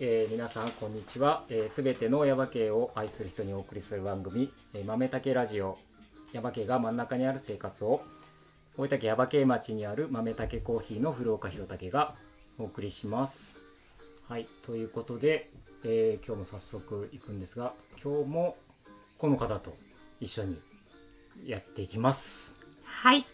えー皆さんこんにちは。す、え、べ、ての耶馬渓を愛する人にお送りする番組、えー豆竹ラジオ。耶馬渓が真ん中にある生活を、大分県耶馬渓町にある豆竹コーヒーの古岡弘武がお送りします。はい、ということで、えー今日も早速行くんですが、今日もこの方と一緒にやっていきます。はい。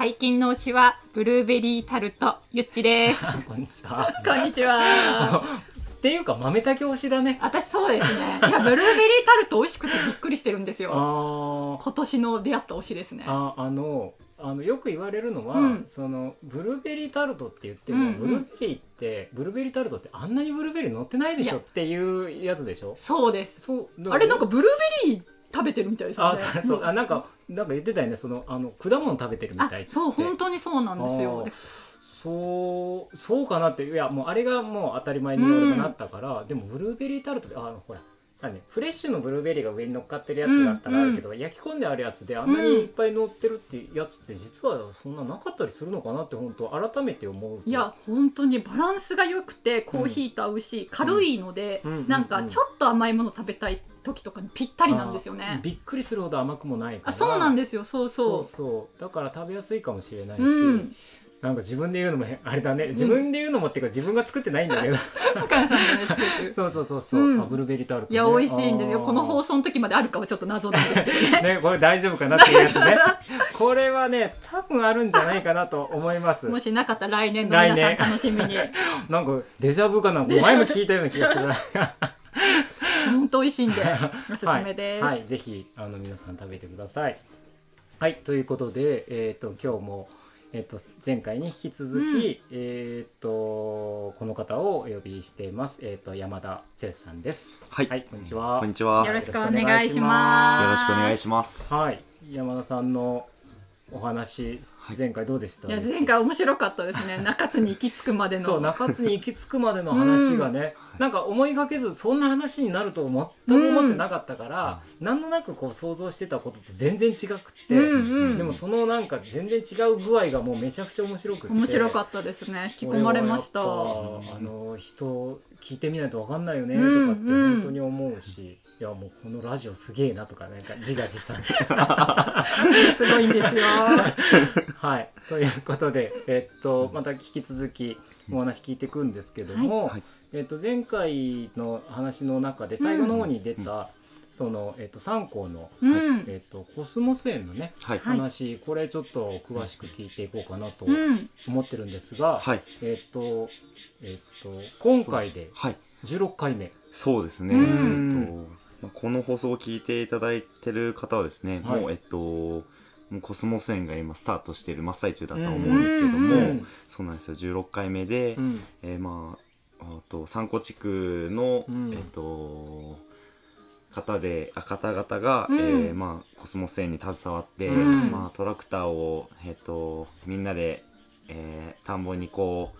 最近の推しはブルーベリータルトゆっちです。こんにちは。こんにちは。っていうか豆竹推しだね。私そうですね。いやブルーベリータルト美味しくてびっくりしてるんですあよ。ー今年の出会った推しですね。ああのあのよく言われるのは、うんそのブルーベリータルトって言っても、うんうんブルーベリーってブルーベリータルトってあんなにブルーベリー乗ってないでしょっていうやつでしょ？そうです。そうあれなんかブルーベリー食べてるみたいですよあね。そうそうあなんかなんか言ってたよねそのあの果物食べてるみあたいっつってそう本当にそうなんですよ。でそうそうかなっていやもうあれがもう当たり前に俺がなったから、でもブルーベリータルトあのほらなんでフレッシュのブルーベリーが上に乗っかってるやつだったらあるけど、焼き込んであるやつであんなにいっぱい乗ってるっていうやつって実はそんななかったりするのかなって本当改めて思うと。いや本当にバランスが良くてコーヒーと合うし、軽いので、うん。なんかちょっと甘いもの食べたい時とかにぴったりなんですよあね。びっくりするほど甘くもないから。あそうなんでですよ。そうそう。そそう。だから食べやすいかもしれないし、うんなんか自分で言うのも変あれだね。自分で言うのもっていうか自分が作ってないんだけど、う。岡野さんがね作ってる。そうそうそうそう、うん。あブルーベリータルト、ね、いや美味しいんです。よこの放送の時まであるかはちょっと謎なんですけどね。ね、これ大丈夫かなっていうやつね。これはね、多分あるんじゃないかなと思います。もしなかったら来年の皆さん来年楽しみに。なんかデジャブかなんか前も聞いたような気がする。本当美味しいんでおすすめです、はい、はい、ぜひあの皆さん食べてください。はい、ということで、えっ、と今日もえっ、と前回に引き続き、えっ、とこの方をお呼びしています。えっ、と山田剛さんです。はいこんにちは。こんにちは。よろよしくお願いしますろしくお願いします。はい、山田さんのお話、はい。前回どうでした？いや前回面白かったですね。中津に行き着くまでの。そう中津に行き着くまでの話がね、なんか思いがけずそんな話になると全く思ってなかったから、なんとなくこう想像してたことと全然違くって、うんうん。でもそのなんか全然違う具合がもうめちゃくちゃ面白くて面白かったですね。引き込まれました。これはやっぱあの人聞いてみないと分かんないよねとかうん。って本当に思うし、いやもうこのラジオすげえなとかなんか自画自賛。すごいんですよ。はい、ということで、えっと、また引き続きお話聞いていくんですけども、はい。えっと、前回の話の中で最後の方に出た、その、えっと、三校の、うん。えっと、コスモス園のね、話、これちょっと詳しく聞いていこうかなとうん。思ってるんですが、はい。えっと、えっと、今回ではい。16回目。そうですね。うん。えっとまあこの放送を聞いていただいてる方はですね、はい。もうえっと。もうコスモス園が今スタートしている真っ最中だとは思うんですけども、うん。うんそうなんですよ。16回目で、うん。えーまああと三湖地区の、うん。えっと方であ方々が、うん。えーまあ、コスモス園に携わって、うん。まあ、トラクターを、えっとみんなで、えー田んぼにこう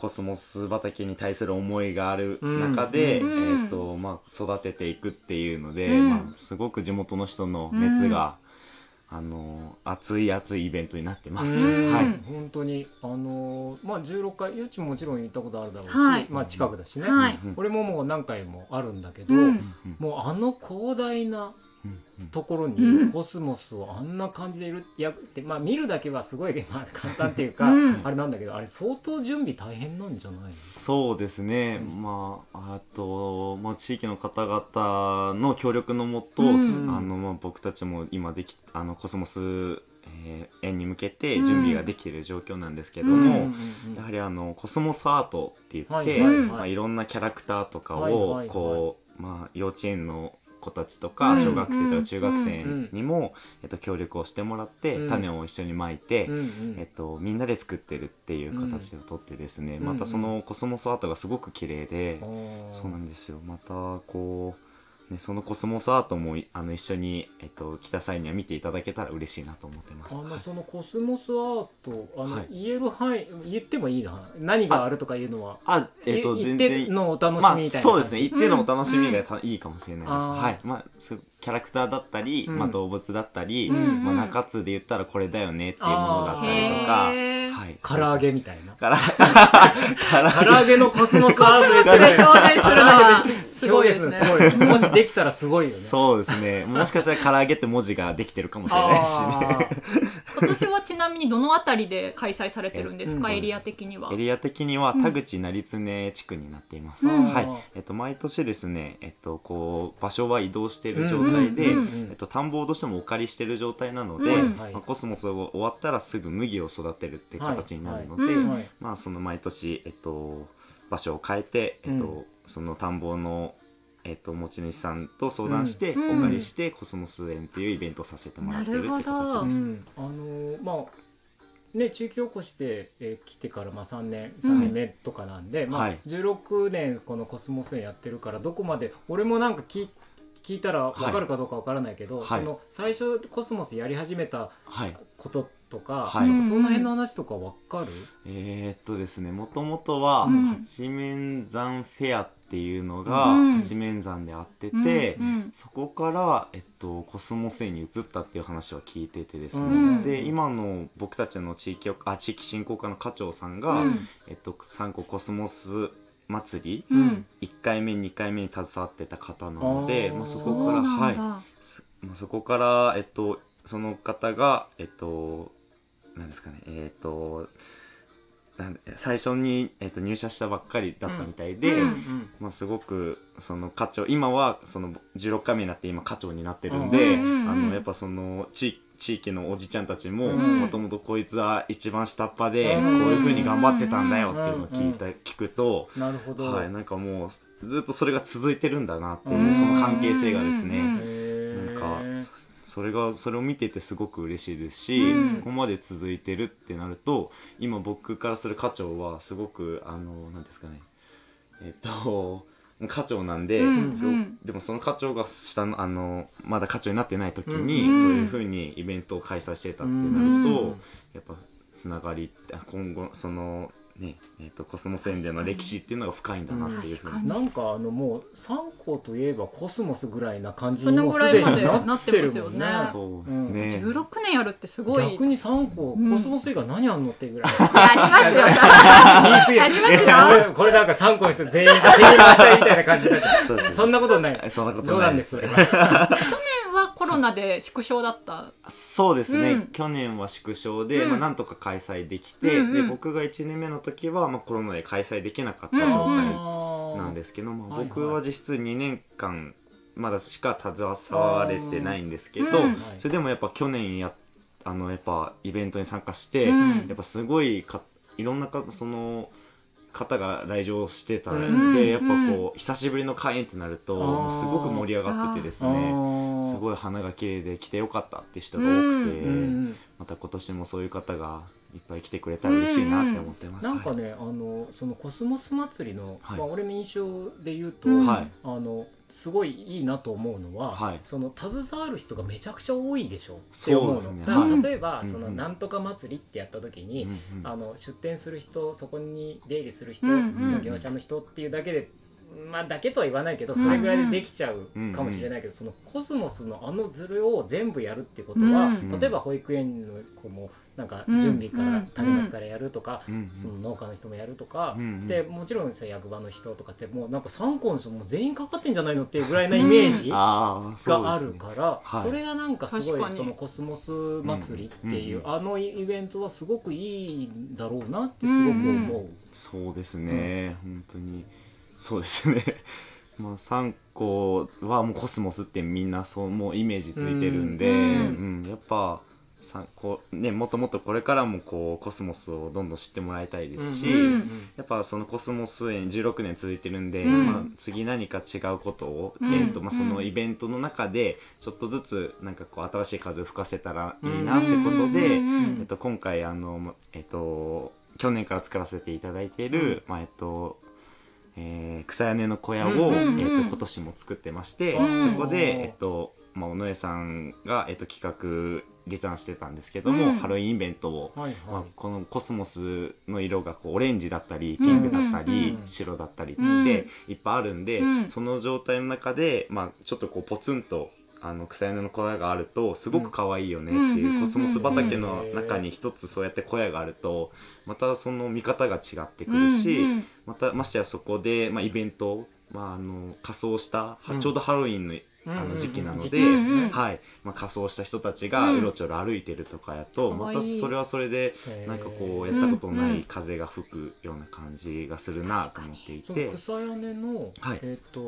コスモス畑に対する思いがある中で、うん。えっとまあ、育てていくっていうので、うん。まあ、すごく地元の人の熱が、あの熱い熱いイベントになってます。うん。はい。本当にあのーまあ16回ゆうちももちろん行ったことあるだろうし、はい。まあ近くだしね、はい。うん俺ももう何回もあるんだけど、うん。うんもうあの広大なうんところにうん。コスモスをあんな感じでいるいやってまあ見るだけはすごい、まあ、簡単っていうか、うん。あれなんだけどあれ相当準備大変なんじゃないそうですね、うん。まああと、まあ、地域の方々の協力のもと、うん。あのまあ、僕たちも今できあのコスモス、えー園に向けて準備ができている状況なんですけども、うん。うんうんやはりあのコスモスアートって言って、はいはいはい。まあ、いろんなキャラクターとかはいをはいはい。こう、まあ、幼稚園の子たちとか、うん小学生とか中学生うん。にも、えっと、協力をしてもらって、うん。種を一緒にまいて、えっと、みんなで作ってるっていう形をとってですね、うん。またそのコスモスアートがすごく綺麗で、そうなんですよ。またこうね、そのコスモスアートもいあの一緒に、えっと、来た際には見ていただけたら嬉しいなと思ってます。あのそのコスモスアートあの、はい。言える範囲言ってもいいな何があるとかいうのはあ、えっと、全然ってのお楽しみみまあ、たいな感じ、そうですね。一定のお楽しみがたいいかもしれないです。はい。まあ、すキャラクターだったり、うん。まあ、動物だったり、うん。まあ、中津で言ったらこれだよねっていうものだったりとか、はい。唐揚げみたいな。唐揚げ。のコスモスアートそれ表現するのはすごい表ですね。もしできたらすごいよね。そうですね。もしかしたら唐揚げって文字ができてるかもしれないしね。今年はちなみにどのあたりで開催されてるんですか、うん。エリア的には。エリア的にはうん。田口成常地区になっています、うん。はい。えっと、毎年ですね、えっと、こう場所は移動している状態で、えっと、田んぼをどうしてもお借りしている状態なので、うん。はいまあ、コスモスが終わったらすぐ麦を育てるって形になるので、はいはいはいまあ、その毎年、えっと、場所を変えて、えっとうん。その田んぼの、えっと、持ち主さんと相談して、うん。お借りして、コスモス園っていうイベントをさせてもらってるって形です。うん、あのーまあね地域おこして、えー来てからまあ3年3年目とかなんで、まあはい。16年このコスモス園やってるからどこまで俺もなんか聞い聞いたら分かるかどうか分からないけど、はい。その最初コスモスやり始めたはい。こととか、はい。なんかその辺の話とか分かる、えー、っとですねもともとは、うん。八面山フェアっていうのがうん。八面山であってて、そこから、えっと、コスモス園に移ったっていう話は聞いててですね、うん。で今の僕たちの地域おあ地域振興課の課長さんが、うん。えっと、三個コスモス祭りうん。1回目2回目に携わってた方なのでまあ、そそこからはい。すまあ、そこから、えっと、その方が、えっと、なんですかね、えっと、最初に、えっと、入社したばっかりだったみたいで、うんうん。まあ、すごくその課長今はその16回目になって今課長になってるんで、うんうんうんあのやっぱその地地域のおじちゃんたちもうん。もともとこいつは一番下っ端でこううんいう風に頑張ってたんだよっていうのを聞いた、聞くと、なるほど、はい、なんかもうずっとそれが続いてるんだなってうん。いうその関係性がですね、なんかそそれがそれを見ててすごく嬉しいですし、うん。そこまで続いてるってなると今僕からする課長はすごくあのなんですかね。えっと課長なんで、うんそううん。でもその課長が下のあのまだ課長になってない時に、うん。そういうふうにイベントを開催してたってなると、うん。やっぱつながりあ今後そのねえっとコスモス園での歴史っていうのが深いんだなっていうふうに。なんかあのもう三光といえばコスモスぐらいな感じにもうすでになってるもんね。そうですうん。ね、16年やるってすごい。逆に三光、うん。コスモス以外何あんのっていうぐらい。やりますよ。言い過ぎ。やりますよ。これなんか三光にして全員敵に回したいみたいな感じになっちゃそうです。うそんなことない。そんなこと冗談でないですすそれはナで縮小だった。そうですね、うん。去年は縮小で、うん。まあ、なんとか開催できて、うんうん。で僕が1年目の時は、まあ、コロナで開催できなかった状うん。態なんですけど、まあ、はいはい。僕は実質2年間まだしか携われてないんですけど、うん。それでもやっぱ去年やあのやっぱイベントに参加して、うん。やっぱすごいかいろんなかその方が来場してたんで、うん。やっぱこう久しぶりの開演ってなるとすごく盛り上がっててですあねー。すごい花が綺麗で来てよかったっていう人が多くて、うんまた今年もそういう方がいっぱい来てくれたら嬉しいなって思ってます。なんかね、あのそのコスモス祭りの、はい。まあ、俺の印象で言うと、うん。はい。あのすごいいいなと思うのは、はい。その携わる人がめちゃくちゃ多いでしょ？ってそう思うのですね。だからはい。例えば、うんそのなんとか祭りってやった時に、うんうんあの出店する人そこに出入りする人、うんうん業者の人っていうだけでまあだけとは言わないけどうんそれぐらいでできちゃうかもしれないけど、そのコスモスのあのズルを全部やるってことは、うん。例えば保育園の子もなんかうん準備からうん種まきからやるとか、うん。うんその農家の人もやるとか、うんうん。でもちろんさ役場の人とかってもうなんか3個の人もう全員かかってんじゃないのっていうぐらいなイメージがあるから、はい。それがなんかすごいそのコスモス祭りっていう、うんうんあのイベントはすごくいいんだろうなってすごく思う。そうですね、本当に。そうですね。まあ3個はもうコスモスってみんなそうもうイメージついてるんで、ううん。ん。やっぱさこうねもっともっとこれからもこうコスモスをどんどん知ってもらいたいですし、うんやっぱそのコスモス園16年続いてるんで、うん。まあ、次何か違うことを、うん。えーとまあ、そのイベントの中でちょっとずつなんかこう新しい風を吹かせたらいいなってことで、えっと、今回あの、まえっと、去年から作らせていただいている、まあえっとえー草屋根の小屋を、えー、と今年も作ってまして、うん。そこで、えっとまあ、尾上さんが、えっと企画立案してたんですけども、うん。ハロウィンイベントを、はいまあはい、このコスモスの色がこうオレンジだったりピンクだったり、うん白だったりっつって、うん。いっぱいあるんで、うん。その状態の中で、まあ、ちょっとこうポツンとあの草屋根の小屋があるとすごく可愛いよねっていう、うん。コスモス畑の中に一つそうやって小屋があるとまたその見方が違ってくるし、またましてやそこで、まあ、イベント、まあ、あの仮装した、ちょうどハロウィンのうんあの時期なので、はい。まあ、仮装した人たちがうろちょろ歩いてるとかやと、うんまたそれはそれでなんかこうやったことなうんうん。い風が吹くような感じがするなと思っていそて、の草屋根の、はい。えっ、と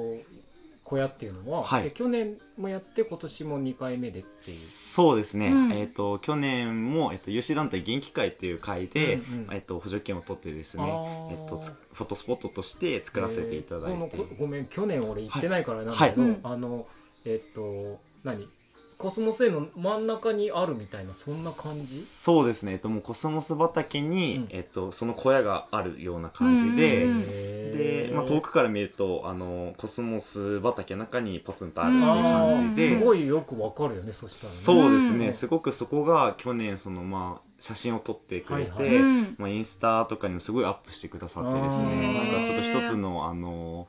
小屋っていうのは、はい。え去年もやって今年も2回目でっていう。そうですね、うん。えっ、と去年も、えっと有志団体元気会っていう会で、うんうんえっと補助金を取ってですねえっとつフォトスポットとして作らせていただいて、えー。ごめん去年俺行ってないからなんだけど、はい。はいあのえっ、と何？コスモス園の真ん中にあるみたいなそんな感じ？そうですね、えっと、もうコスモス畑に、うん。えっと、その小屋があるような感じで、うん。うんで、まあ、遠くから見るとあのコスモス畑の中にポツンとあるっていう感じで、ー。すごいよくわかるよねそしたらね。そうですね、うんすごくそこが去年そのまあ写真を撮ってくれて、はいはい。うん。まあ、インスタとかにもすごいアップしてくださってですね。なんかちょっと一つのあの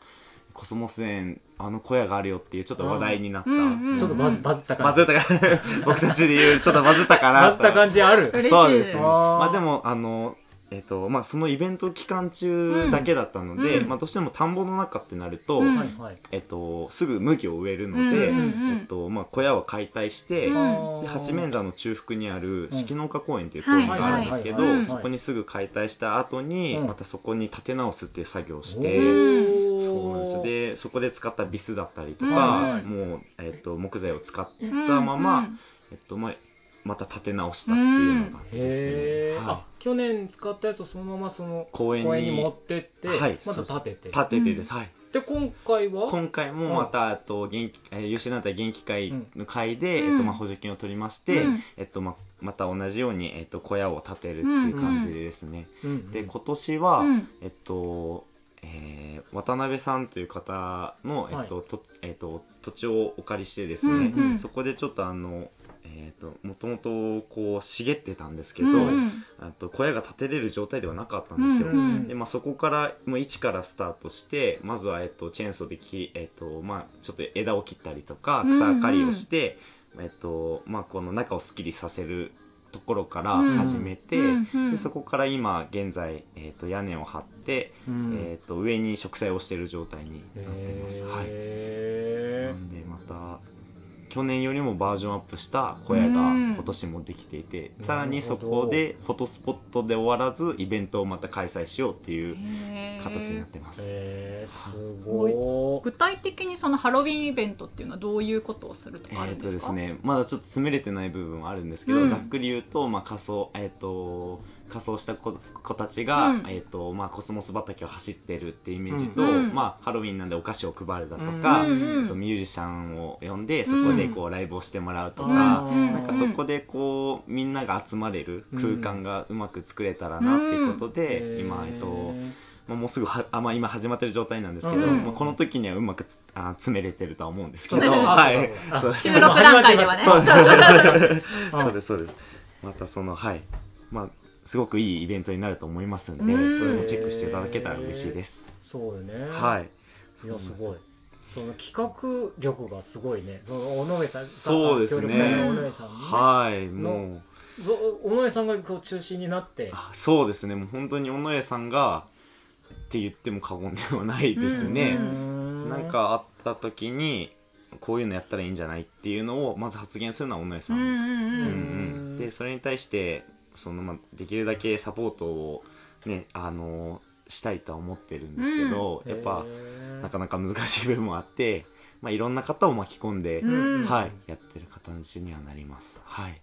コスモス園あの小屋があるよっていうちょっと話題になった、うんうんちょっとバズバズった感じバズったか 僕たちで言うちょっとバズったかなバズった感じある。嬉しい。そうです。ねあー。まあでもあのえっとまあ、そのイベント期間中だけだったので、うん。まあ、どうしても田んぼの中ってなると、うん。はいはいえっと、すぐ麦を植えるので、うんうんうん。えっとまあ、小屋を解体して、うん。で八面山の中腹にあるうん。四季農家公園っていう公園があるんですけど、はいはいはいそこにすぐ解体した後に、うん。またそこに建て直すっていう作業をしおて、ーそうなんですよ。でそこで使ったビスだったりとうんか、はいもう、えっと、木材を使っうんたまま、うんえっとまあ、また建て直したっていうのがですね、はい。あ去年使ったやつをそのままその公園に。持ってって、はいまた立てて。建ててです、はい。で今回は？今回もまた、えっと元気えー吉田団体元気会の会で、うん。えっとまあ、補助金を取りまして、うん。えっとまあ、また同じように、えっと、小屋を建てるっていう感じでですね、うんうん。で今年は、うん。えっと、えー渡辺さんという方の、えっととえっと、土地をお借りしてですね、うんうん。そこでちょっとあのえー、ともともとこう茂ってたんですけど、うんあと小屋が建てれる状態ではなかったんですよ、うんうん。でまあ、そこからもう一からスタートしてまずは、えっと、チェーンソーでき、えっとまあ、ちょっと枝を切ったりとか草刈りをして、えっとまあ、この中をすっきりさせるところから始めて、でそこから今現在、えっと屋根を張って、うん。えっと上に植栽をしている状態になってます。はい。へなんでまた去年よりもバージョンアップした小屋が今年もできていて、うんさらにそこでフォトスポットで終わらずイベントをまた開催しようっていう形になってます。えすごい。具体的にそのハロウィンイベントっていうのはどういうことをするとかあるえっ、とんですか、ですねまだちょっと詰めれてない部分はあるんですけど、うん。ざっくり言うと、まあ、仮装えっ、と仮装した子子たちが、うん。えっとまあ、コスモス畑を走ってるっていうイメージと、うんまあ、ハロウィンなんでお菓子を配るだとか、うんとミュージシャンを呼んでそこでこうライブをしてもらうとか、うんなんかそこでこうみんなが集まれる空間がうまく作れたらなっていうことで、今、えっとまあ、もうすぐはあ、まあ、今始まってる状態なんですけど、うん。まあ、この時にはうまくつあ詰めれてるとは思うんですけど、そうだはい。あそうです。収録段階ではね。そうです。うん。そうですそうです。またそのはい。まあすごくいいイベントになると思いますんで、うん。それもチェックしていただけたら嬉しいです、そうよね。はい。いやすごい。その企画力がすごいね。その尾上さんそうですね尾上さんはいもう。尾上さんがこう中心になって。あそうですね。もう本当に尾上さんがって言っても過言ではないですね、うん。なんかあった時にこういうのやったらいいんじゃないっていうのをまず発言するのは尾上さん。でそれに対してその、まあ、できるだけサポートをねあのしたいとは思ってるんですけど、やっぱなかなか難しい部分もあって、まあ、いろんな方を巻き込んで、うん。はい、やってる形にはなります。はい。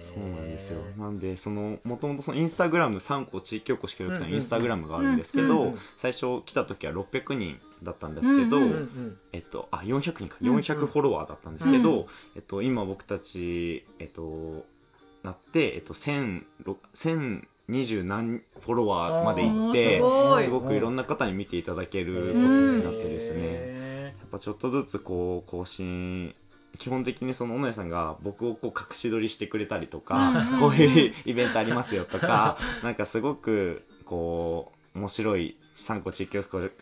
そうなんですよ。なんで、その、もともとそのインスタグラム、3個地域おこし協力隊のインスタグラムがあるんですけどうんうんうん、最初来た時は600人だったんですけどうんううんうん。えっと、あ、400人か、うんうん400フォロワーだったんですけど、うん。えっと、今僕たち、えっと、なって、えっと、1000、1000 20何フォロワーまで行ってすすごくいろんな方に見ていただけることになってですね。へやっぱちょっとずつこう更新基本的にその尾上さんが僕をこう隠し撮りしてくれたりとか、こういうイベントありますよとかなんかすごくこう面白い三個地域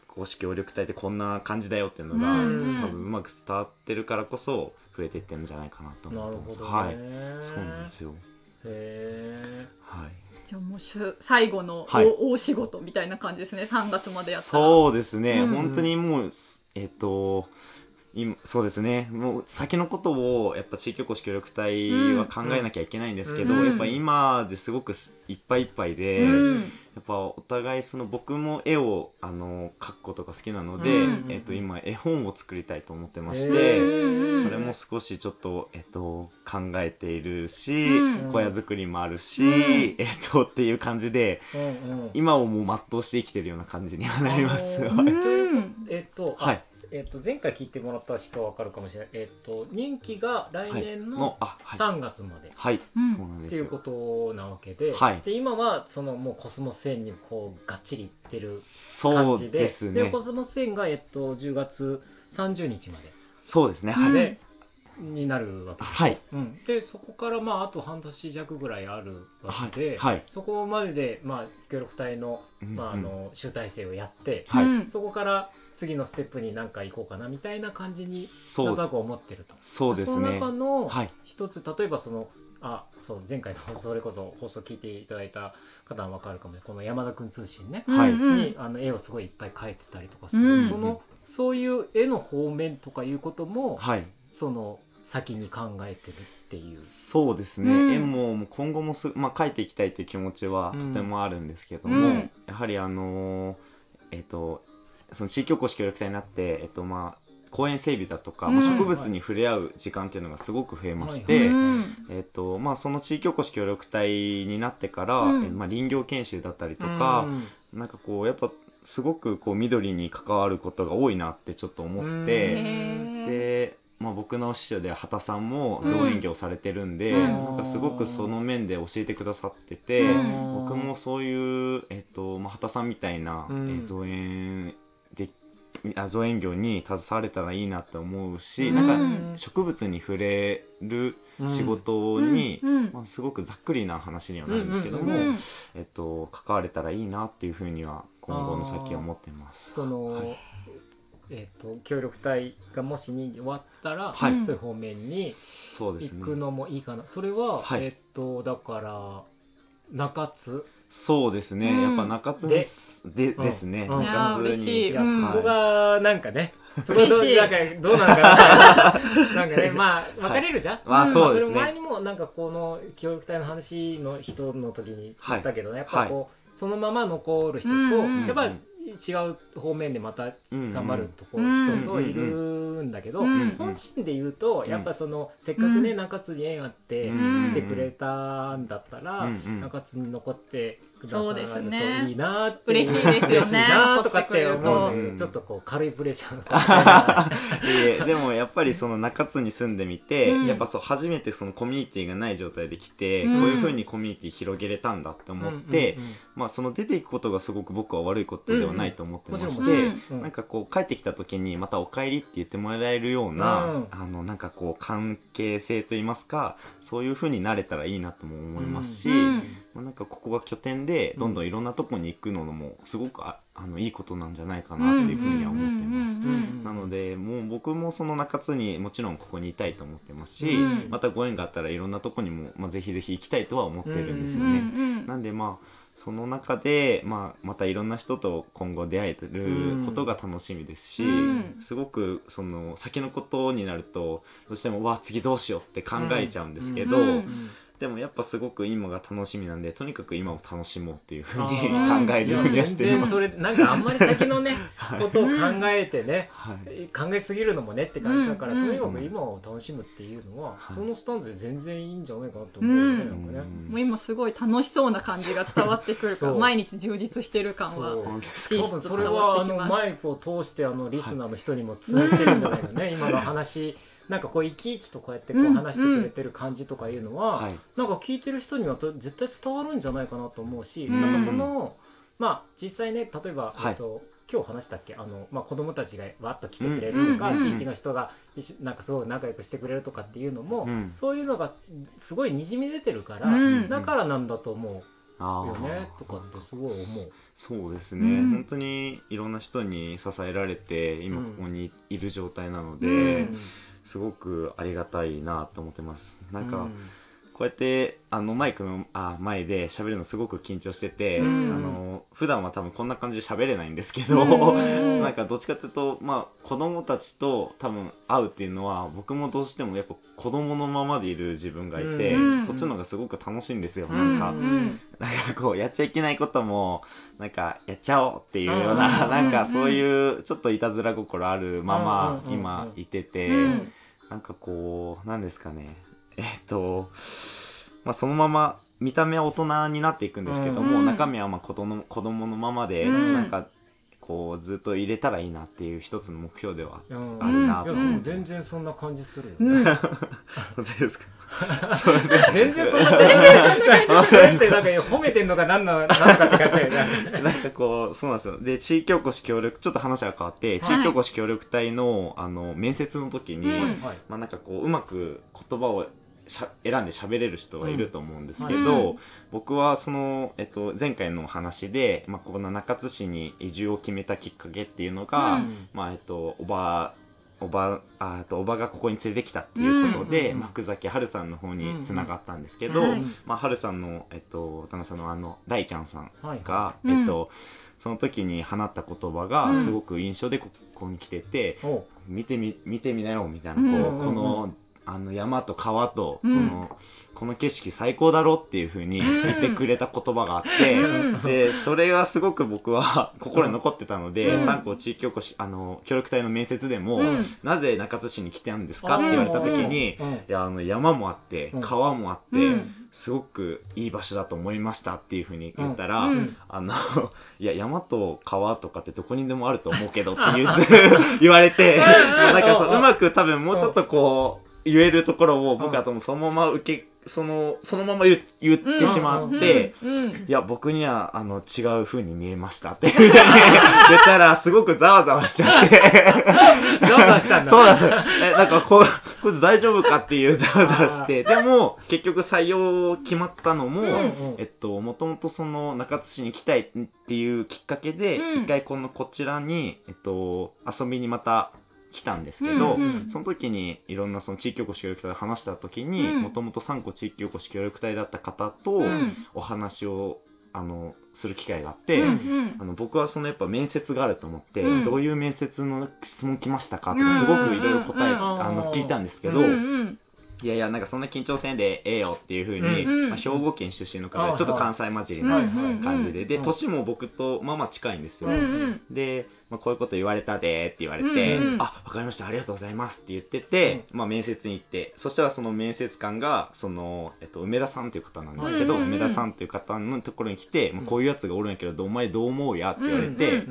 公式協力隊ってこんな感じだよっていうのが、うん多分うまく伝わってるからこそ増えていってるんじゃないかなと思ってます。るほどね。はい、そうなんですよ。へはい。じゃあもうしゅ最後のはい。大大仕事みたいな感じですね。3月までやったら。そうですね、うん。本当にもうえっ、と今そうですね。もう先のことをやっぱ地域おこし協力隊は考えなきゃいけないんですけど、うん。やっぱ今ですごくいっぱいいっぱいで、うん。やっぱお互いその僕も絵をあの描くことが好きなので、うん。えっと今絵本を作りたいと思ってましへて、うんそれも少しちょっと、えっと、考えているし、うん。小屋作りもあるし、うん。えっとっていう感じでーうんうん。今をもう全うして生きてるような感じにはなります。えっと、あはいえっと前回聞いてもらった人はわかるかもしれない。えっと任期が来年ののあはい。3月まで。はい、うん。そうなんですよっていうことなわけで,、はい。で今はそのもうコスモス園にこうがっちりいってるそう感じで。ですねでコスモス園が、えっと、10月30日まで。そうですね。はい、で、になるわけです、はい。うん、でそこからまああと半年弱ぐらいあるわけで、はい。はい。そこまでで、まあ、協力隊の,、うんまあ、あの集大成をやって、はい。うん。そこから次のステップに何か行こうかなみたいな感じにそう。なんとなく思ってると。そうですそのね中のはい。一つ、例えばそのあそう前回の放送 それこそ放送聞いていただいた方は分かるかも。ねこの山田君通信ね、はい。にあの絵をすごいいっぱい描いてたりとかする、うんそのそういう絵の方面とかいうことも、はい。その先に考えてるっていう。そうですね、うん。絵も今後もす、まあ、描いていきたいという気持ちはとてもあるんですけども、うん。やはりあのーえっ、とその地域おこし協力隊になって、えっとまあ、公園整備だとか、まあ、うん植物に触れ合う時間っていうのがすごく増えまして、うん。えっとまあ、その地域おこし協力隊になってから、うん。えまあ、林業研修だったりとか、なんかこうやっぱすごくこう緑に関わることが多いなってちょっと思って、で、まあ、僕の師匠で畑さんも造園業されてるんで、うん。なんかすごくその面で教えてくださってて、うん。僕もそういう、えっとまあ、畑さんみたいな、うん。えー造園造園業に携われたらいいなって思うし、うん。なんか植物に触れる仕事に、うん。うん。まあ、すごくざっくりな話にはなるんですけども、うん。うん。えっと、関われたらいいなっていうふうには今後の先は思ってます。その、はい。えっ、と協力隊がもしに終わったら、はい。そういう方面にそうですね。行くのもいいかな。それは、はい。えっ、とだから中津そうですね、うん。やっぱ中津です。でうん。ですね、うん。中津に。い。や、い。うんそこがなんかね、そこがどなんかどうなのかななんかね まあ分かれるじゃん、まあうん。そうですれ前ねにもなんかこの協力隊の話の人の時に言ったけどね、やっぱこう、そのまま残る人と、うんうんやっぱり違う方面でまたうん頑張るとこ、うん人といるんだけど、うん本心で言うと、うんやっぱそのせっかくね、中津に縁あってうん。来てくれたんだったら、中津に残ってくださそうでするとね。いいなって。嬉しいですよね。嬉しいなとかって思う残ってくれると。ちょっとこう軽いプレッシャー いえでもやっぱりその中津に住んでみて、うん。やっぱそう初めてそのコミュニティがない状態で来て、うん。こういうふうにコミュニティ広げれたんだって思って、うんうんうんまあその出ていくことがすごく僕は悪いことではないと思ってまして、うん。うん。なんかこう帰ってきた時にまた「お帰り」って言ってもらえるような、うん。あのなんかこう関係性といいますかそういうふうになれたらいいなとも思いますし、うんまあ、なんかここが拠点でどんどんいろんなとこに行くのもすごくああのいいことなんじゃないかなっていうふうには思ってます。うん。うん。うん。うん。なのでもう僕もその中津にもちろん。ここにいたいと思ってますし、うん。またご縁があったらいろん。なとこにも、まあ、ぜひぜひ行きたいとは思ってるん。ですようん。ね。うん。なん。でまあその中で、まあ、またいろん。な人と今後出会えることが楽しみですし、うん。すごくその先のことになるとどうしても「わ次どうしよう」って考えちゃうん。ですけど、うんでもやっぱすごく今が楽しみなんでとにかく今を楽しもうっていうふうに考えるようにはしてます。いや全然それなんかあんまり先のね はい。ことを考えてね、はい。考えすぎるのもねって感じだから、うん。とにかく今を楽しむっていうのは、はい。そのスタンスで全然いいんじゃないかなと思うよね、うん。ね。もう今すごい楽しそうな感じが伝わってくるから 毎日充実してる感は多分それはあのマイクを通してあのリスナーの人にも通じてるんじゃないかね、今の話なんかこう生き生きとこうやってこううん話してくれてる感じとかいうのは、はい。なんか聞いてる人にはと絶対伝わるんじゃないかなと思うし、うん。なんかそのまあ実際ね例えば、はい。えっと今日話したっけあの、まあ、子供たちがわっと来てくれるとか、うんうん地域の人が一緒なんかすごい仲良くしてくれるとかっていうのも、うん。そういうのがすごいにじみ出てるから、うんだからなんだと思うあよねー。とかってすごい思う。そうですね、うん。本当にいろんな人に支えられて今うんここにいる状態なので、うんすごくありがたいなと思ってます。なんか、うん。こうやってあのマイクのあ前で喋るのすごく緊張してて、うん。あの普段は多分こんな感じで喋れないんですけど、うん なんかどっちかっていうとまあ子供たちと多分会うっていうのは僕もどうしてもやっぱ子供のままでいる自分がいて、うんそっちの方がすごく楽しいんですよ、うんなんか、うん。なんか。こうやっちゃいけないこともなんかやっちゃおうっていうよううんな、うんなんかそういうちょっといたずら心あるままうん。今いてて、うんなんかこうなんですかね。えっとまあそのまま見た目は大人になっていくんですけども、うん。中身はまあ子供子供のままで、うん。なんかこうずっと入れたらいいなっていう一つの目標ではうんあるなと思って、も全然そんな感じするよね。ですかそうですね全然そんな全然そんな感じするってなんか褒めてんのか何なのかって感じだよね。なんかこうそうなんですよ。で地域おこし協力ちょっと話が変わって、い。地域おこし協力隊のあの面接の時に、うん。はい。まあなんかこううまく言葉をしゃ選んで喋れる人がいると思うんですけど、うん。僕はその、えっと、前回の話で、まあ、この中津市に移住を決めたきっかけっていうのが、うん。まあえっと、おばおばあとおばがここに連れてきたっていうことで、うんまあ、福崎春さんの方につながったんですけど、うんはい。まあ、春さんの、えっと、旦那さんのあの大ちゃんさんはい。が、うん。えっと、その時に放った言葉がすごく印象でここに来てて、見てみ見てみなよみたいなこう、うんこのあの山と川とこうん。の、この景色最高だろっていう風に言ってくれた言葉があって、うん。でそれがすごい僕は心に残ってたので、うん。地域おこしあの協力隊の面接でも、うん。なぜ中津市に来てるんですかって言われた時に、うん。いやあの山もあってうん。川もあって、うん。すごくいい場所だと思いましたっていう風に言ったら、うん。あのいや山と川とかってどこにでもあると思うけどって言う 言われてなんかそううまく多分もうちょっとこう言えるところを僕はともそのまま受けそのそのまま言言ってしまって。いや、僕には、あの、違う風に見えましたって 言ったら、すごくざわざわしちゃって。ざわざわしたんだ。そうなんですよ。え、なんかこう、こいつ大丈夫かっていうざわざわして。でも、結局採用決まったのも、えっと、もともとその中津市に来たいっていうきっかけで、うん一回このこちらに、えっと、遊びにまた来たんですけど、うんうん。その時にいろんなその地域おこし協力隊で話した時に、うん。もともと3個地域おこし協力隊だった方とうん。お話を、あの、する機会があって、うんうん。あの僕はそのやっぱ面接があると思って、うん。どういう面接の質問来ましたかとうん。かすごくいろいろ答え、うん。あの聞いたんですけど、うんうんいやいやなんかそんな緊張せんでええよっていうふうに、うん。まあ、兵庫県出身の方うんでちょっと関西混じりうんなうん感じで、でうん。年も僕とまあまあ近いんですよ、で、まあ、こういうこと言われたでって言われて「うんうん。あわかりましたありがとうございます」って言ってて、まあ、面接に行って。そしたらその面接官がその、えっと、梅田さんという方なんですけど、梅田さんという方のところに来て、まあ、こういうやつがおるんやけどお前どう思うやって言われて。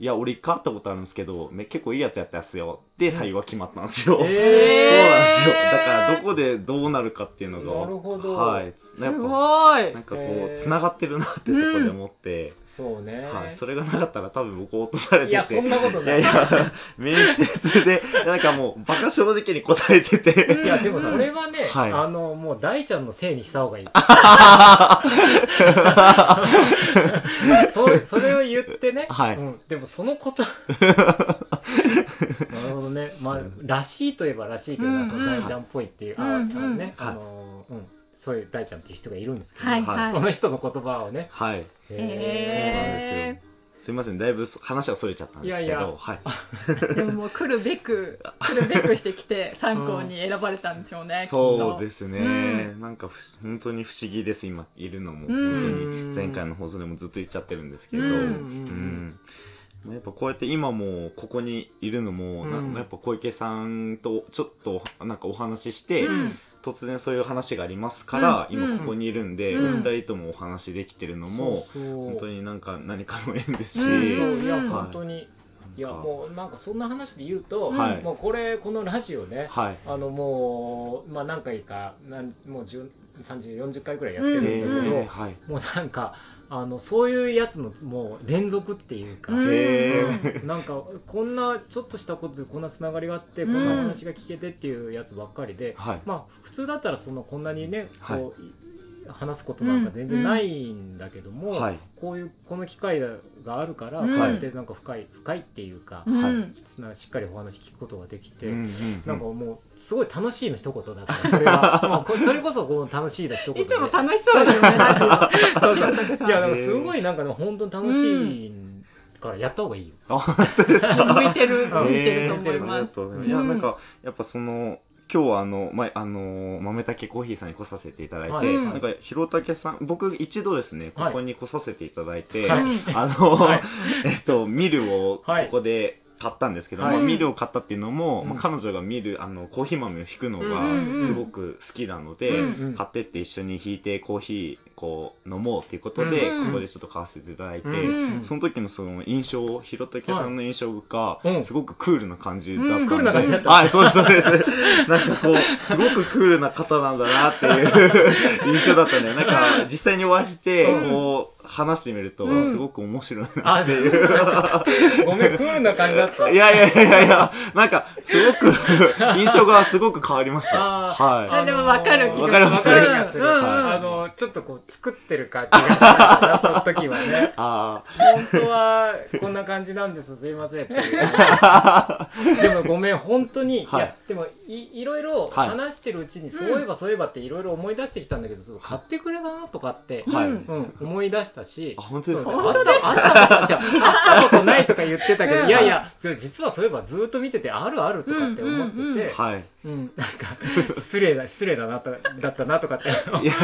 いや、俺一回会ったことあるんですけど、め結構いいやつやったっすよ。で、採用が決まったんですよ。えそうなんですよ。だから、どこでどうなるかっていうのが。なるほどはい。すぱ、ごいなんかこう、繋がってるなってそこで思って、そうね。はい。それがなかったら多分僕落とされてて。いや、そんなことない。いやいや、面接で、なんかもう、バカ正直に答えてて、いやでもそれはね、はいあのもう大ちゃんのせいにした方がいい そうそれを言ってね、はいうん、でもそのことねまあらしいといえばらしいけどな、うんうん。その大ちゃんっぽいっていう、あうんうん。あのね、はい。あのうん、そういう大ちゃんっていう人がいるんですけど、はいはい。はいその人の言葉をね。はい。へそうーなんですよ。すいません、だいぶ話はそれちゃったんですけど、いやいや。はい。でももう来るべく来るべくしてきて参考に選ばれたんでしょうね、そうですね、なんかふ本当に不思議です今いるのも、うん。本当に前回の放送でもずっと言っちゃってるんですけど、うん。うんやっぱこうやって今もここにいるのも、なうんやっぱ小池さんとちょっとなんかお話しして、うん。突然そういう話がありますから、うん今ここにいるんで、うんお二人ともお話できてるのも、本当になんか何かの縁ですし、いやうん本当に、いやもうなんかそんな話で言うと、はい。もうこれこのラジオね、はい。あのもうまあ何回かなんもう3040回ぐらいやってるんだけえど、ーはい。もうなんかあのそういうやつのもう連続っていうか、うん。なんかこんなちょっとしたことでこんなつながりがあって、こんな話が聞けてっていうやつばっかりで、はい。まあ普通だったらそのこんなにねこう、はい話すことなんか全然ないんだけども、はい。こういうこの機会があるから、うん。こうやってなんか深い深いっていうか、うんはい。つなしっかりお話聞くことができて、うんうんうん。なんかもうすごい楽しいの一言だからそれは。もうこれそれこそこの楽しいの一言で。いつも楽しそうですよねそうそういやだからすごいなんかね本当に楽しいからやった方がいいよ、向いてるうん向いてると思います。いやなんかやっぱその今日はあの、まあの豆竹コーヒーさんに来させていただいて、はい。うん。なんか広竹さん僕一度ですねここに来させていただいて、はい。あの、はい。えっとミルをこはい。こで買ったんですけど、はい。まあ、ミルを買ったっていうのも、うん。まあ、彼女がミルあのコーヒー豆を引くのうんうんうん。がすごく好きなので、うんうん。買ってって一緒に引いてコーヒーこう飲もうっていうことで、うんここでちょっと買わせていただいて、うんその時のその印象広竹さんの印象がうん。すごくクールな感じだったんで、うん。クールな感じだった。はいそうですそうです。なんかこうすごくクールな方なんだなっていう 印象だったんでなんか実際にお会いしてうん。こう話してみるとうん。すごく面白いなあっていう、ごめんクールな感じだった。いやいやいやいやなんかすごく 印象がすごく変わりました。あー。はあでも分かる気がするわかります。わかる気がす？る、うんうん。うんあのちょっとこう作ってる感じがしたからその時はね。い あ本当はこんな感じなんです。すいません。っていうでもごめん本当に、はい。い、やでもいいろいろはい。話してるうちに、そういえばそういえばっていろいろ思い出してきたんだけどそう買ってくれたなとかって、あはい、うんうん、思い出したし。あ本当ですか？そうあったあったことじゃああったことないとか言ってたけど、うん。いやいやそれ実はそういえばずっと見ててあるあるとかって思ってて、うんうんうんはい。うん、なんか失礼だ失礼だなとだったなとかって。いや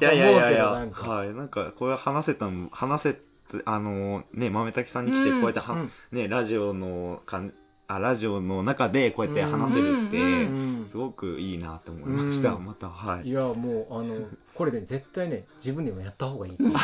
いやいやいやいやいや。思うけどなんか。はいなんかこれ話せたの話せあのね豆滝さんに来てうん。こうやっては、うん。ねラジオのかんあラジオの中でこうやって話せるって、すごくいいなって思いました、うん。またはい。いやもうあのこれね絶対ね自分でもやった方がいいと思う。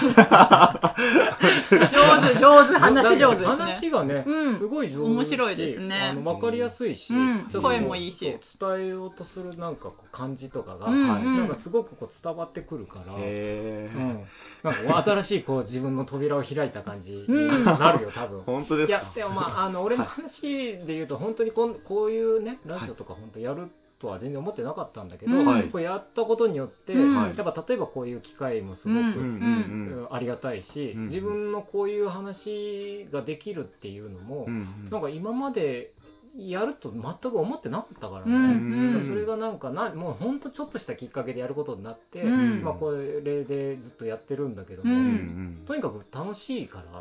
上手上手話上手ですね。話がね、うん。すごい上手面白いですね。あの分かりやすいし、うん。声もいいし。伝えようとするなんかこう感じとかが、うんはいうん。なんかすごくこう伝わってくるから、へえ、うん、なんか新しいこう自分の扉を開いた感じになるよ多分。本当ですか？いやでもまああの俺の話で言うと本当にこんこういうねラジオとか本当やるとは全然思ってなかったんだけど、うんはい。これやったことによって、うん。やっぱ例えばこういう機会もすごく、うんうんうん。ありがたいし、うん。自分のこういう話ができるっていうのも、うんうん。なんか今までやると全く思ってなかったからね、うんうん。それがなんかなもうほんとちょっとしたきっかけでやることになって、うん。まあ、これでずっとやってるんだけども、うん。うんうんとにかく楽しいから、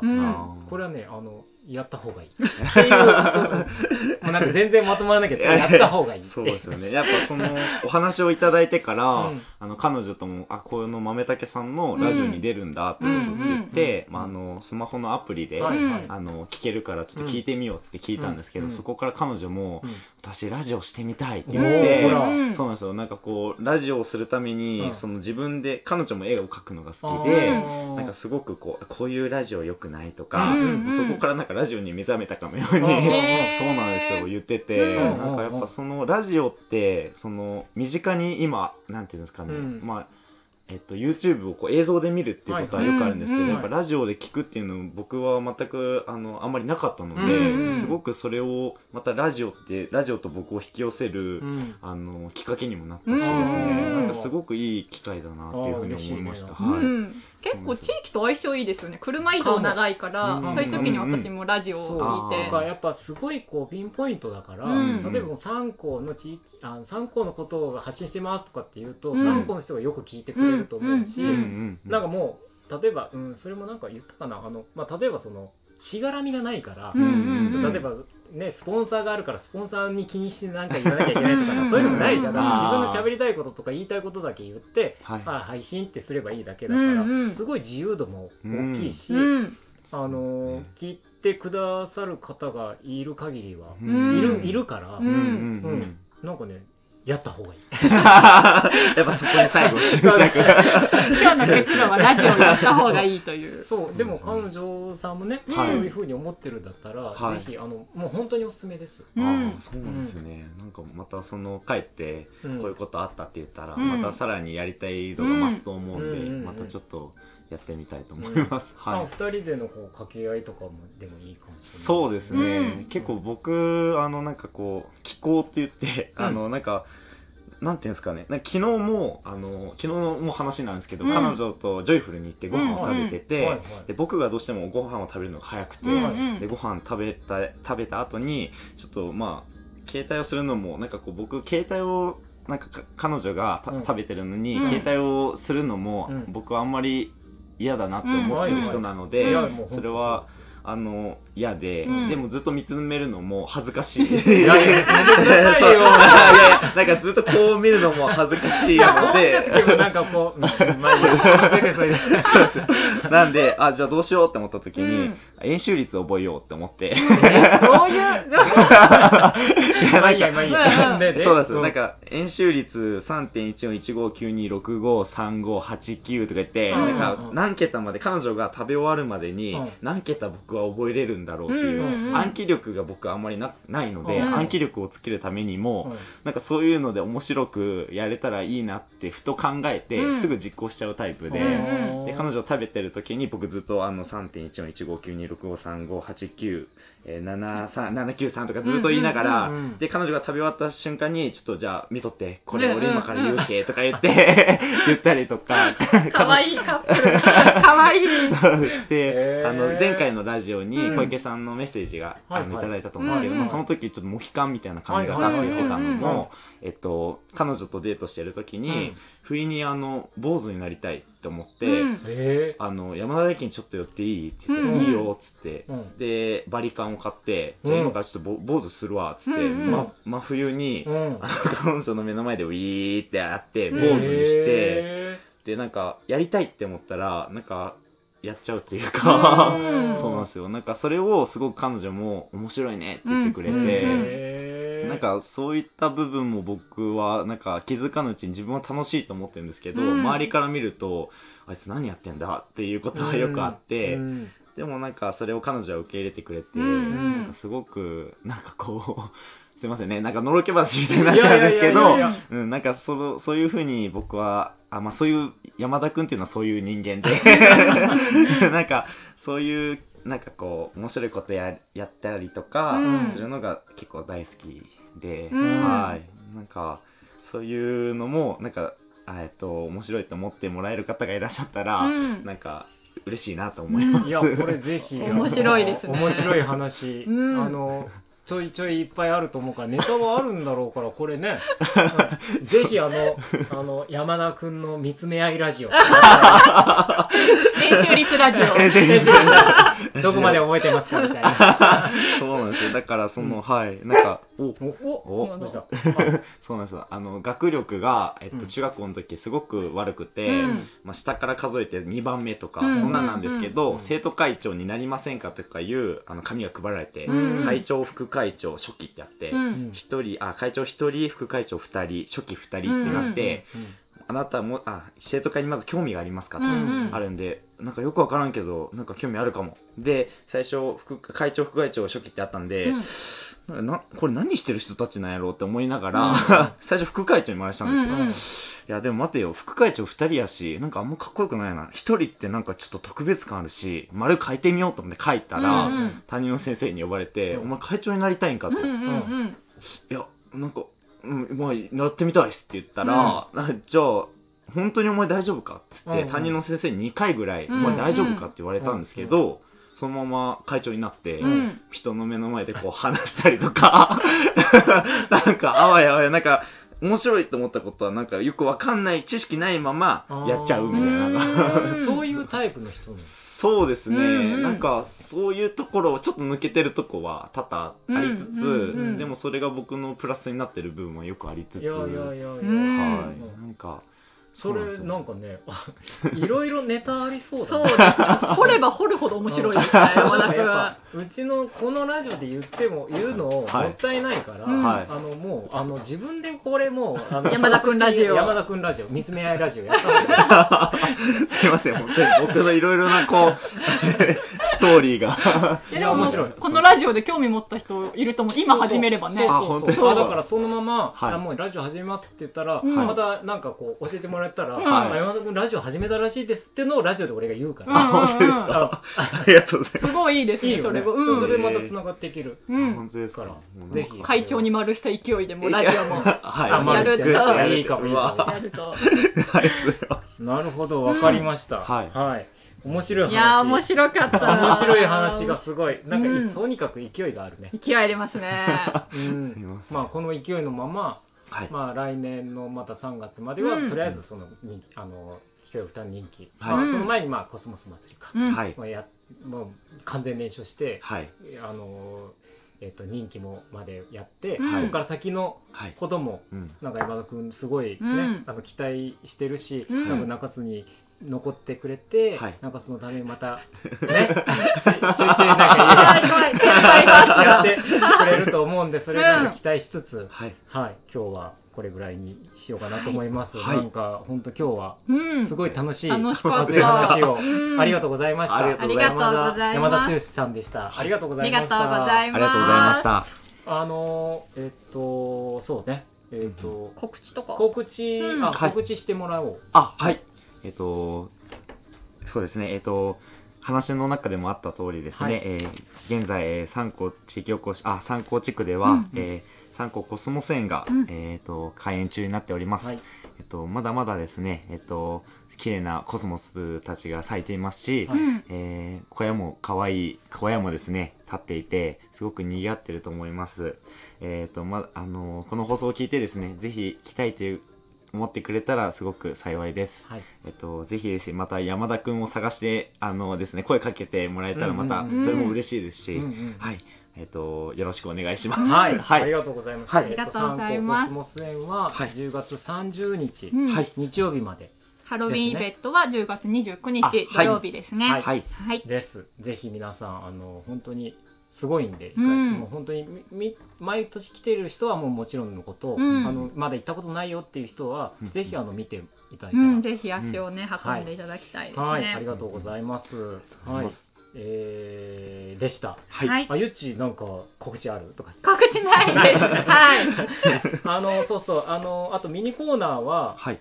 これはねあのやった方がいい。っていうそうもうなんか全然まとまらなきゃやった方がいいそうですよね。やっぱそのお話をいただいてから、うん。あの彼女ともあこの豆竹さんのラジオに出るんだってことを言って、うん。まあ、あのスマホのアプリで、はいはい。あの聞けるからちょっと聞いてみようって聞いたんですけど、うん。そこから彼女も、うん私ラジオしてみたいって言おって、そうなんですよ。なんかこうラジオをするために、うん。その自分で彼女も絵を描くのが好きあでー。なんかすごくこうこういうラジオ良くないとか、うんうんそこからなんかラジオに目覚めたかのように、そうなんですよ言ってて、うん。なんかやっぱそのラジオってその身近に今なんていうんですかね、うん。まあえっと、YouTube をこう映像で見るっていうことはよくあるんですけど、はいやっぱラジオで聞くっていうの僕は全くあのあんまりなかったので、うんうんすごくそれをまたラジオってラジオと僕を引き寄せる、うん。あのきっかけにもなったしですね、うん。なんかすごくいい機会だなっていうふうに思いました。はい、うん、結構地域と相性いいですよね。車移動長いから、うん。そういう時に私もラジオを聞いて、だからやっぱすごいこうピンポイントだから、うん。例えばもう3校の地域あ3校のことを発信してますとかっていうと、うん。3校の人がよく聞いてくれると思うし、うん。うん。うん。うん。なんかもう例えば、うん、それもなんか言ったかな。あの、まあ、例えばそのしがらみがないから、うんうんうん。例えばねスポンサーがあるからスポンサーに気にして何か言わなきゃいけないとかさそういうのもないじゃん、うん。自分の喋りたいこととか言いたいことだけ言って、はい。あ配信ってすればいいだけだから、うんうんすごい自由度も大きいし、うん。あのー聞いてくださる方がいる限りは、うん。いるいるから、うん。うん。なんかねやった方がいい。やっぱそこに最後今日の結論はラジオやった方がいいという。そうでも彼女さんもね、はいそういうふうに思ってるんだったら、はい。ぜひあのもう本当におすすめです、うん。ああそうなんですね、なんかまたその帰ってこういうことあったって言ったら、うん。またさらにやりたい度が増すと思うんで、またちょっとやってみたいと思います、まあはい。二人でのこう掛け合いとかもでもいいかもしれないそうですね、うん。結構僕あのなんかこう気候って言って、うん。あのなんかなんていうんですかね。な昨日もあの昨日も話なんですけど、うん。彼女とジョイフルに行ってご飯を食べてて、はいはい。で僕がどうしてもご飯を食べるのが早くて、うんうんでご飯食べた食べた後にちょっとまあ携帯をするのもなんかこう僕携帯をなんかか彼女が食べてるのに、うん。携帯をするのも、うん。僕はあんまり嫌だなって思ってる人なので、それはあの嫌で、うん。でもずっと見つめるのも恥ずかしい。い やいや別に見てください そういよやいやなんかずっとこう見るのも恥ずかしいので。でもなんかこう、うんまあいいや、それでそれで。そうです。なんであじゃあどうしようって思った時に、うん。演習率覚えようって思って。どういう、まあいいや、まあいいや。でそうです、なん、か演習率3.141592653589とか言って、うん。なんか何桁まで彼女が食べ終わるまでにうん。何桁僕は覚えれるんだろうっていう、うんうんうん。暗記力が僕あんまりなないので、うん。暗記力をつけるためにも、うんなんかそういうので面白くやれたらいいなってふと考えて、うん。すぐ実行しちゃうタイプで。うんで彼女食べてる時に僕ずっとあの3.141592653589えー73793とかずっと言いながら、うんうん。うんで彼女が食べ終わった瞬間にちょっとじゃあ見とってこれ俺今から言うけとか言って 言ったりとか かわいいカップル。かわいい。で、あの前回のラジオにうん。小池さんのメッセージが、あのはい。はいいただいたと思うんですけども、うんうん。その時ちょっとモヒカンみたいな髪型って言ってたのはい。はいはいはいも、えっと、彼女とデートしてる時に、うん不意にあの坊主になりたいって思って、うん。えあの山田駅にちょっと寄っていい？って言って、うん。いいよっつって、うん。でバリカンを買って、じゃあ今からちょっとぼ坊主するわっつって、うんうん。ま、真冬に、ーうん。あの彼女の目の前でウィーってやって坊うん。主にして、へでなんかやりたいって思ったらなんかやっちゃうっていうか、うん。そうなんですよ。なんかそれをすごく彼女も面白いねって言ってくれて、うんうんーなんかそういった部分も僕はなんか気づかぬうちに自分は楽しいと思ってるんですけど、うん。周りから見るとあいつ何やってんだっていうことはよくあって、うん。でもなんかそれを彼女は受け入れてくれて、うんうん。なんかすごくなんかこう すいませんねなんかのろけ話みたいになっちゃうんですけどなんかそのそういうふうに僕はあまあそういう山田君っていうのはそういう人間で なんかそういうなんかこう面白いことややったりとかうん。するのが結構大好きで、うんはいなんかそういうのもなんかあえっと面白いと思ってもらえる方がいらっしゃったら、うんなんか嬉しいなと思います。いや、これぜひ。面白いですね面白い話。うんあの、ちょいちょいいっぱいあると思うから、ネタはあるんだろうから、これね。う んぜひ、あの、あの、山田くんの見つめ合いラジオ。編集率ラジオ。どこまで覚えてますかみたいな。そうなんですよ。だから、その、はい。なんか、お、お、お、おどうした？そうなんですよ。あの、学力が、えっと、うん。中学校の時すごく悪くて、うん。まあ、下から数えて2番目とか、うん。そんなんなんですけど、うん。生徒会長になりませんかとかいう、あの、紙が配られて、うん。会長、副会長、初期ってあって、うん。一人、あ、会長一人、副会長二人、初期二人ってなって、あなたも、あ、生徒会にまず興味がありますかと、うんうんあるんで、なんかよくわからんけど、なんか興味あるかも。で、最初、副会長、副会長、初期ってあったんで、うんなこれ何してる人たちなんやろうって思いながら、最初副会長に回したんですよ。うんうんいや、でも待てよ、副会長二人やし、なんかあんまかっこよくないな。一人ってなんかちょっと特別感あるし、丸書いてみようと思って書いたら、うんうん担任の先生に呼ばれて、うんお前会長になりたいんかと。うんうんうんいや、なんか、うん、まあ、なってみたいっすって言ったら、あじゃあ、本当にお前大丈夫かっつって、うん。担任の先生に2回ぐらい、うん。お前大丈夫かって言われたんですけど、そのまま会長になって、うん。人の目の前でこう話したりとか、なんか、あわやあわや、なんか、面白いと思ったことは、なんかよくわかんない、知識ないままやっちゃうみたいな。うん。そういうタイプの人なんです そうですね、うんうん。なんかそういうところちょっと抜けてるとこは多々ありつつ、うんうんうんでもそれが僕のプラスになってる部分はよくありつつ。はい、なんかそれなんかねあ いろいろネタありそうだそうですね。掘れば掘るほど面白いですね。山田君うちのこのラジオで言っても言うのもはい。ったいないから、うん。はい。あのもうあの自分でこれもうあの山田くんラジオ。山田くんラジオ見つめ合いラジオやったんですよ。すいません本当に僕のいろいろなこうストーリーが。いや面白い。このラジオで興味持った人いると思う今始めればね。そうそうそう。だからそのまま、はい。あもうラジオ始めますって言ったら、うん。またなんかこう教えてもらえたら、んあ山田君ラジオ始めたらしいですってのをラジオで俺が言うから、うんうんうん。本当ですか？ありがとうございます。すごいいいですねそれも。うん。それまたつながっていける。うん。本当ですか？からぜひ。会長に丸した勢いでもうラジオもはい。あまあやるやるいいかもいいかも。やると。なるほどわかりました、はい面白い話。いやー面白かったな。面白い話がすごい。なんか、うん。とにかく勢いがあるね、勢いありますね。うん、まあこの勢いのまま、はい。まあ来年のまた3月までは、うん。とりあえずその人気あの一人負担人気、はい。まあ、その前にまあコスモス祭りか、うん。はい。まあ、やもう完全燃焼して、はい。あのえっと人気もまでやって、うん。そこから先のはい。こともうん。なんか山田君すごいね、うん。あの期待してるし、うん。多分中津に残ってくれて、はい。中津のためにまた ねちょいちょいなんか怖い先輩がやってくれると思うんでそれなんか期待しつつ、はい。はい今日はこれぐらいにしようかなと思います、はい。なんか本当今日はうん。すごい楽しい楽しかった。熱い話をうん。ありがとうございました、ありがとうございます。山田剛さんでした。ありがとうごありがとうざいましたございます。ありがとうございました。あのーえっとそうね。えっと、告知とか？告知、うん。あはい。告知してもらおう。あはいえっとそうですね。えっと話の中でもあった通りですね、はい。えー現在、えー三高地域おこしあ三高地区では、うんえー三高コスモス園が、うん。えっと開園中になっております、はい。えっとまだまだですねえっと綺麗なコスモスたちが咲いていますし、はい。うん。えー小屋も可愛い小屋もですね立っていてすごく賑わってると思います。えっ、とまあのこの放送を聞いてですねぜひ来たいという思ってくれたらすごく幸いです、はい。えっとぜひですねまた山田くんを探してあのですね声かけてもらえたらまたそれも嬉しいですし、うんうんはい。えっとよろしくお願いします。はい、はい。ありがとうございます。はい。えっありがとうございます。サンココスモス園ははい10月30日、うんはい。日曜日までハロウィンイベントは10月29日土曜日です。ね。はいはいはい。です。ぜひ皆さんあの本当にすごいんで、うんもう本当にみみ毎年来てる人はもうもちろんのこと、うんあのまだ行ったことないよっていう人は、うんぜひあの見ていただいたら、うん、ぜひ足をね、運んでいただきたいですね。はい、ありがとうございます。はいえー、でした。はい、はい。あゆっちなんか告知あるとか。告知ないです。はい。あのそうそうあのあとミニコーナーははい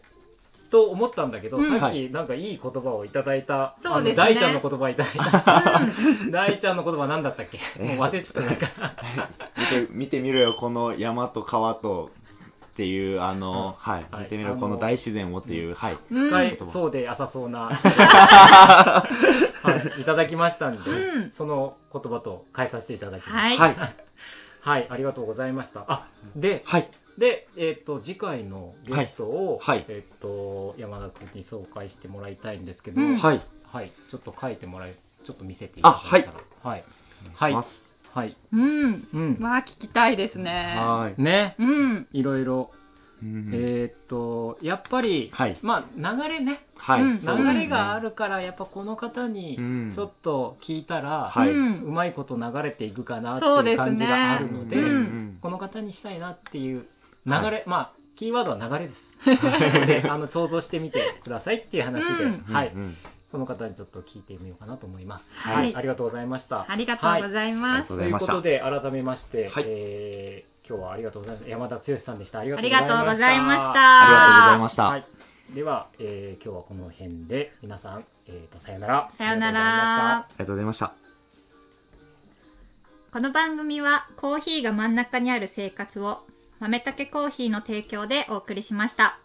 と思ったんだけど、うん。さっはきなんかいい言葉をいただいた、そうですね。あの大ちゃんの言葉いただいた。大ちゃんの言葉なんだったっけ？もう忘れちゃった。なんか見て見てみろよこの山と川とっていうあの、はい、はい。見てみろこの大自然をっていう、はい。うん深いそうで浅そうな、はい、いただきましたんで、うん。その言葉と変えさせていただきます。はい。はい。はい、ありがとうございました。あではいで、えっと次回のゲストを、はいはいえっと山田君に紹介してもらいたいんですけど、うんはいはい、ちょっと書いてもらえ、ちょっと見せていただいたら。はい。はい。はい。ますはい。うん。うん。まあ、聞きたいですね。はい、ね。うん。いろいろ。うんえーっと、やっぱり、はいまあ、流れね。はい、流れがあるから、やっぱこの方にうん、ちょっと聞いたら、はいうんうまいこと流れていくかなっていう感じがあるので、うんこの方にしたいなっていう流れ、はまあ、キーワードは流れです。であの想像してみてくださいっていう話で、うんはい、うんこの方にちょっと聞いてみようかなと思います。はい。ありがとうございました。ありがとうございます。ということで改めまして、はい。えー今日はありがとうございます。山田剛さんでした。ありがあとうございました。りがとうございました。ありがとうございました、はい、では、えー今日はこの辺で皆さん、えー、とさよなら。さよなら。ありがとうございました。この番組はコーヒーが真ん中にある生活を豆たけコーヒーの提供でお送りしました。